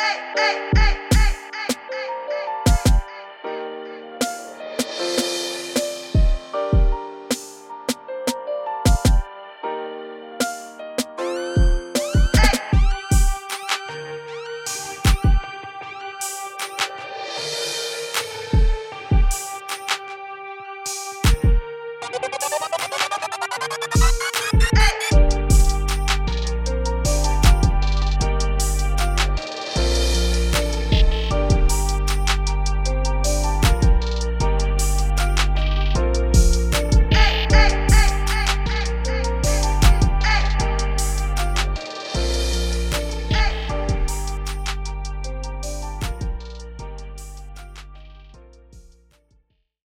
hey, hey, hey.